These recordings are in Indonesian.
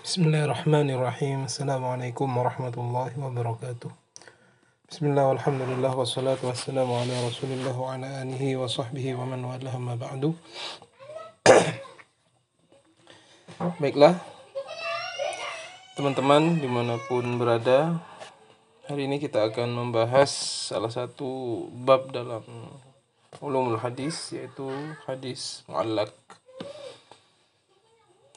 Bismillahirrahmanirrahim. Assalamualaikum warahmatullahi wabarakatuh. Bismillah walhamdulillah wassalatu wassalamu ala rasulillah wa ala anihi wa sahbihi wa man walah ma ba'du. Baiklah, teman-teman di mana pun berada, hari ini kita akan membahas salah satu bab dalam ulumul hadis yaitu hadis muallak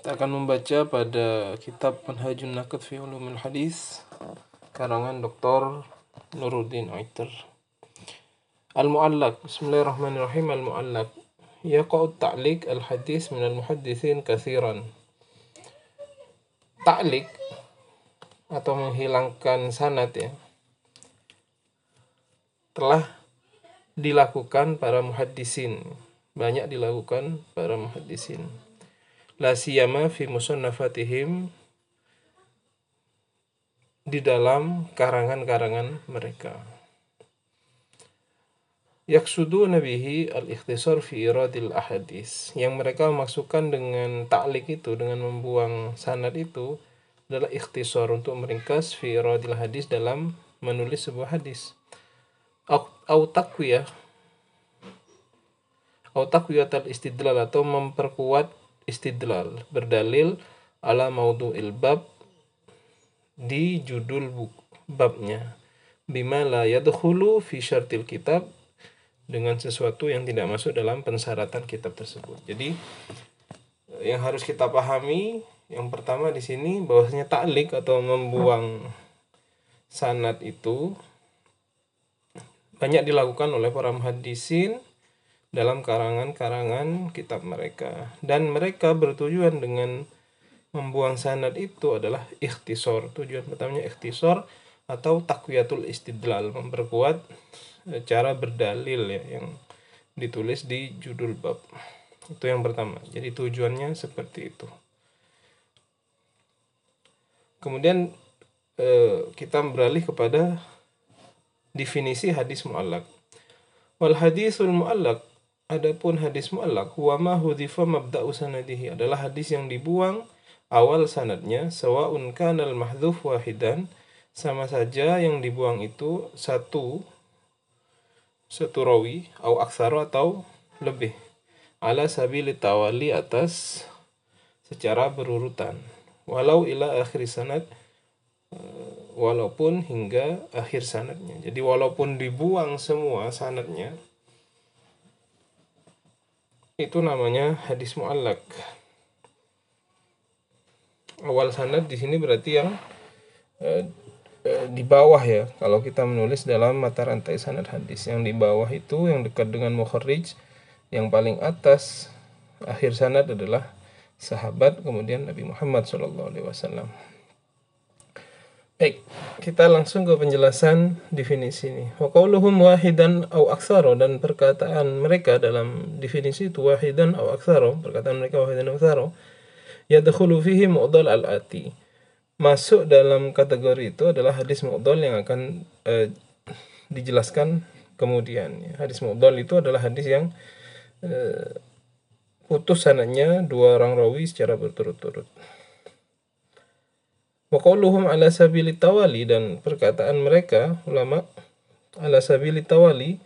kita akan membaca pada kitab Manhajun Naqd fi Ulumul Hadis karangan Dr. Nuruddin Aitar. Al-Mu'allaq. Bismillahirrahmanirrahim. Al-Mu'allaq. Yaqa'u ta'liq al-hadis min al-muhaddithin kathiran. Ta'liq atau menghilangkan sanad ya telah dilakukan para muhaddisin banyak dilakukan para muhaddisin la siyama fi musannafatihim di dalam karangan-karangan mereka. Yaksudu nabihi al-ikhtisar fi iradil ahadis. Yang mereka maksudkan dengan ta'lik itu, dengan membuang sanad itu, adalah ikhtisar untuk meringkas fi iradil hadis dalam menulis sebuah hadis. Au takwiyah. Au takwiyat al-istidlal atau memperkuat istidlal berdalil ala maudu'il bab di judul buku babnya bima la yadkhulu fi syartil kitab dengan sesuatu yang tidak masuk dalam pensyaratan kitab tersebut. Jadi yang harus kita pahami yang pertama di sini bahwasanya taklik atau membuang sanad itu banyak dilakukan oleh para muhaddisin dalam karangan-karangan kitab mereka. Dan mereka bertujuan dengan membuang sanad itu adalah ikhtisor. Tujuan pertamanya ikhtisor atau takwiyatul istidlal memperkuat e, cara berdalil ya yang ditulis di judul bab. Itu yang pertama. Jadi tujuannya seperti itu. Kemudian eh, kita beralih kepada definisi hadis mu'allak. Wal hadisul mu'allak Adapun hadis mu'allak huwa ma hudhifa mabda'u sanadihi adalah hadis yang dibuang awal sanadnya sawa'un kanal mahdhuf wahidan sama saja yang dibuang itu satu satu rawi atau aksara atau lebih ala sabili tawali atas secara berurutan. Walau ila akhir sanad eh, walaupun hingga akhir sanadnya. Jadi walaupun dibuang semua sanadnya itu namanya hadis muallak. Awal sanad di sini berarti yang eh, eh, di bawah ya. Kalau kita menulis dalam mata rantai sanad hadis, yang di bawah itu yang dekat dengan mukharrij, yang paling atas akhir sanad adalah sahabat kemudian Nabi Muhammad SAW. Baik, kita langsung ke penjelasan definisi ini. Wa qauluhum wahidan au aktsara dan perkataan mereka dalam definisi itu wahidan au aktsara, perkataan mereka wahidan au aktsara, yadkhulu fihi mu'dal al-ati. Masuk dalam kategori itu adalah hadis mu'dal yang akan eh, dijelaskan kemudian. Hadis mu'dal itu adalah hadis yang eh, putus sanadnya dua orang rawi secara berturut-turut. Wa qawluhum ala sabili tawali dan perkataan mereka ulama ala sabili tawali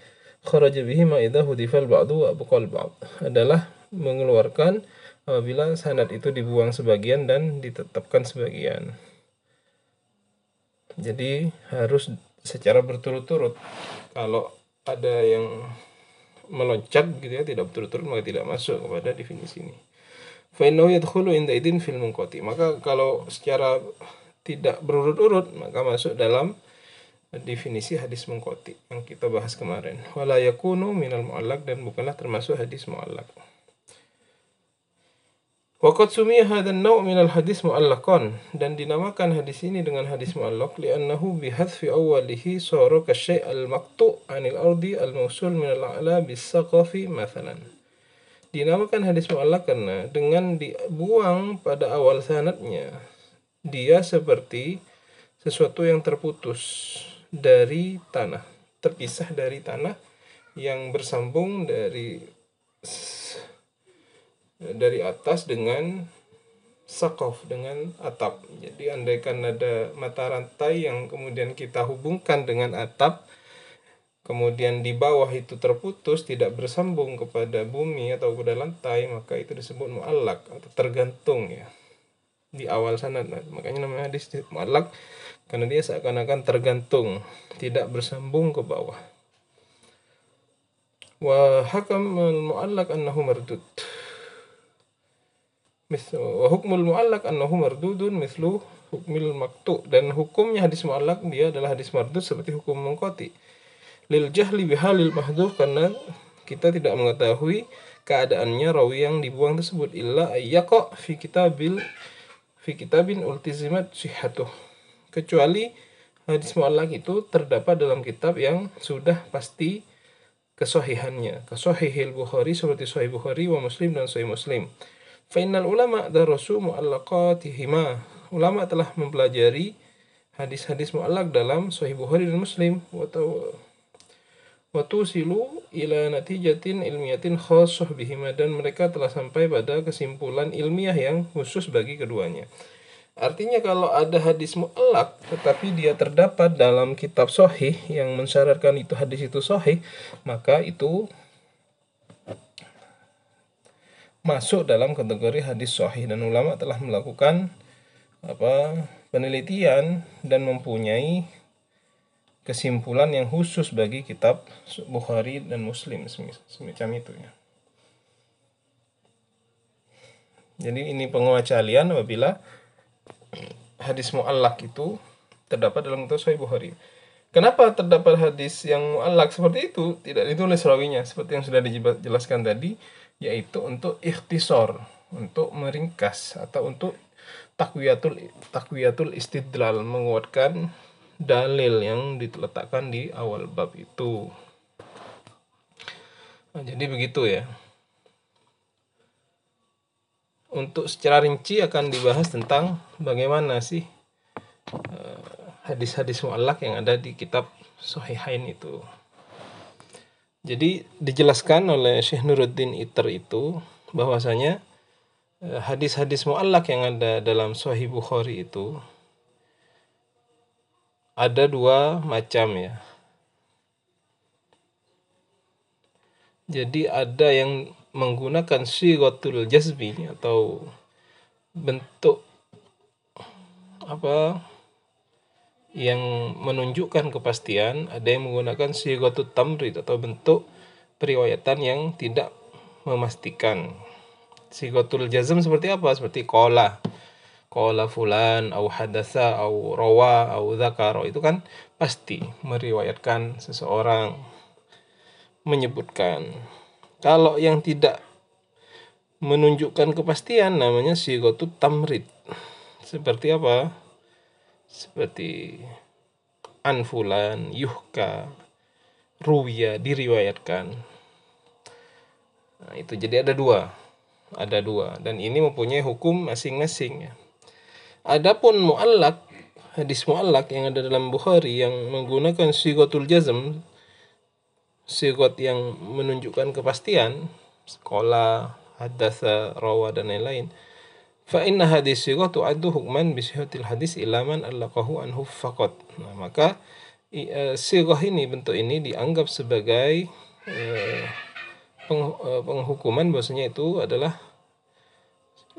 kharaja bihi ma idza hudifal ba'du wa abqal ba'd adalah mengeluarkan apabila sanad itu dibuang sebagian dan ditetapkan sebagian. Jadi harus secara berturut-turut. Kalau ada yang meloncat gitu ya tidak berturut-turut maka tidak masuk kepada definisi ini. Fa'innahu yadkhulu inda idin fil munqati. Maka kalau secara tidak berurut-urut maka masuk dalam definisi hadis mungkoti yang kita bahas kemarin. Wala yakunu minal mu'allak dan bukanlah termasuk hadis mu'allak. Waqad sumiya hadan naw' minal hadis mu'allaqan dan dinamakan hadis ini dengan hadis mu'allaq li'annahu bihadfi awwalihi sara kasyai' al-maqtu' 'anil ardi al-mawsul minal a'la bis-saqafi mathalan dinamakan hadis mu'allak karena dengan dibuang pada awal sanatnya dia seperti sesuatu yang terputus dari tanah terpisah dari tanah yang bersambung dari dari atas dengan sakof dengan atap. Jadi andaikan ada mata rantai yang kemudian kita hubungkan dengan atap, kemudian di bawah itu terputus tidak bersambung kepada bumi atau kepada lantai, maka itu disebut mu'allak atau tergantung ya. Di awal sana, makanya namanya hadis mu'allak karena dia seakan-akan tergantung, tidak bersambung ke bawah. Wa hakam al-mu'allak annahu mardud. Wa hukmul mu'allak annahu mardudun mislu hukmil maktu dan hukumnya hadis mu'allak dia adalah hadis mardud seperti hukum mengkoti. Lil jahli bihalil mahdhuf karena kita tidak mengetahui keadaannya rawi yang dibuang tersebut. Illa ayyaqa fi kitabil fi kitabin ultizimat sihatuh kecuali hadis mu'allak itu terdapat dalam kitab yang sudah pasti kesohihannya. Kesohihil Bukhari seperti Sahih Bukhari wa Muslim dan Sahih Muslim. Fainal ulama darasu mu'allaqatihima. Ulama telah mempelajari hadis-hadis mu'allak dalam Sahih Bukhari dan Muslim Watu silu ila natijatin ilmiyatin khosoh bihima dan mereka telah sampai pada kesimpulan ilmiah yang khusus bagi keduanya. Artinya kalau ada hadis mu'alak tetapi dia terdapat dalam kitab sohih yang mensyaratkan itu hadis itu sohih maka itu masuk dalam kategori hadis sohih dan ulama telah melakukan apa penelitian dan mempunyai kesimpulan yang khusus bagi kitab Bukhari dan Muslim semacam itu ya. Jadi ini pengecualian apabila hadis mu'allak itu terdapat dalam kitab Sahih Bukhari. Kenapa terdapat hadis yang mu'allak seperti itu? Tidak ditulis rawinya seperti yang sudah dijelaskan tadi, yaitu untuk ikhtisor, untuk meringkas atau untuk takwiyatul takwiyatul istidlal menguatkan dalil yang diletakkan di awal bab itu. Nah, jadi begitu ya untuk secara rinci akan dibahas tentang bagaimana sih eh, hadis-hadis mu'allak yang ada di kitab Sahihain itu. Jadi dijelaskan oleh Syekh Nuruddin Iter itu bahwasanya uh, hadis-hadis mu'allak yang ada dalam Sahih Bukhari itu ada dua macam ya. Jadi ada yang menggunakan sigotul jazmi atau bentuk apa yang menunjukkan kepastian ada yang menggunakan sigotul tamrid atau bentuk periwayatan yang tidak memastikan. Sigotul jazm seperti apa? Seperti kola kola fulan au hadasa au rawa au zakaro itu kan pasti meriwayatkan seseorang menyebutkan kalau yang tidak menunjukkan kepastian namanya sigotut tamrid. Seperti apa? Seperti anfulan, yuhka, ruwiya, diriwayatkan. Nah, itu jadi ada dua. Ada dua. Dan ini mempunyai hukum masing-masing ya. Adapun mu'allak, hadis mu'allak yang ada dalam Bukhari yang menggunakan sigotul jazm sigot yang menunjukkan kepastian sekolah hadasa rawa dan lain-lain fa inna hadis sigot tu'addu hukman bisihatil hadis ilaman allaqahu anhu faqat nah maka uh, sigoh ini bentuk ini dianggap sebagai peng, uh, penghukuman bahwasanya itu adalah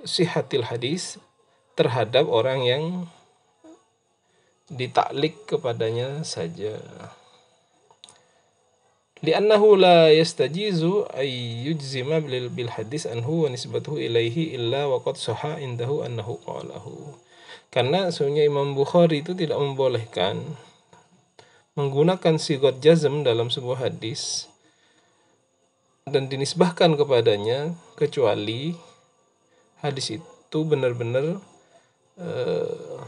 sihatil hadis terhadap orang yang ditaklik kepadanya saja. Liannahu la yastajizu ay yujzima bil, bil hadis anhu wa nisbatuhu ilaihi illa wa qad saha indahu annahu qalahu. Karena sunnya Imam Bukhari itu tidak membolehkan menggunakan sigot jazm dalam sebuah hadis dan dinisbahkan kepadanya kecuali hadis itu benar-benar uh,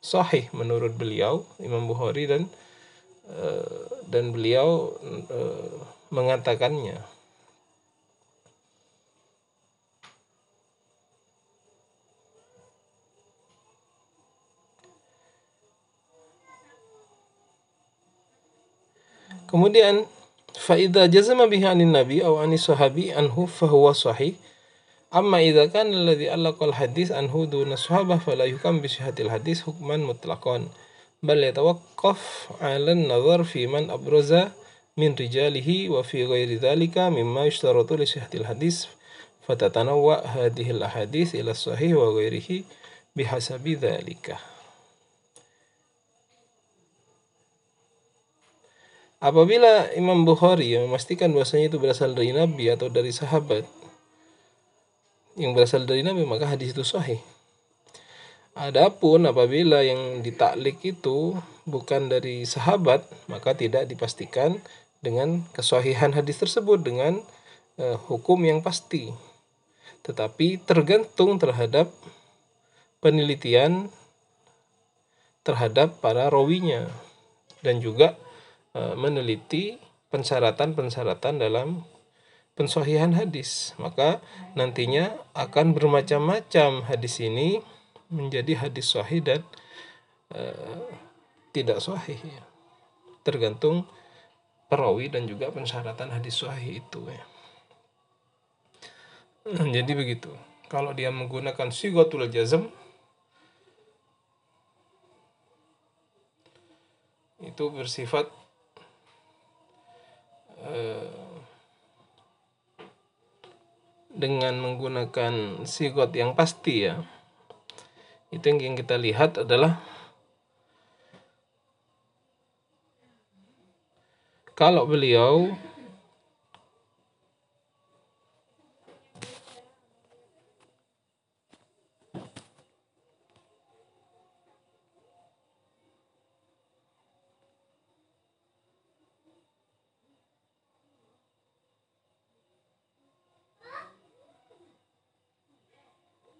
sahih menurut beliau Imam Bukhari dan uh, dan beliau uh, mengatakannya. Kemudian faida jazama bihi anin nabi aw ani sahabi anhu fahuwa sahih Amma idza kana alladhi allaqa al-hadis anhu duna sahabah fala yukam bi sihhatil hadis hukman mutlaqan. Bal yatawaqqaf 'ala an-nazar fi man abraza min rijalihi wa fi ghairi dhalika mimma yushtaratu li sihhatil hadis fatatanawwa hadhihi al-ahadits ila sahih wa ghairihi bihasabi dhalika. Apabila Imam Bukhari yang memastikan bahwasanya itu berasal dari Nabi atau dari sahabat, yang berasal dari Nabi maka hadis itu sahih. Adapun apabila yang ditaklik itu bukan dari sahabat maka tidak dipastikan dengan kesahihan hadis tersebut dengan uh, hukum yang pasti. Tetapi tergantung terhadap penelitian terhadap para rawinya dan juga uh, meneliti pensyaratan-pensyaratan dalam pensohihan hadis maka nantinya akan bermacam-macam hadis ini menjadi hadis sahih dan uh, tidak sahih ya. tergantung perawi dan juga pensyaratan hadis sahih itu ya. Nah, jadi begitu kalau dia menggunakan sigotul jazm itu bersifat uh, dengan menggunakan sigot yang pasti ya. Itu yang kita lihat adalah kalau beliau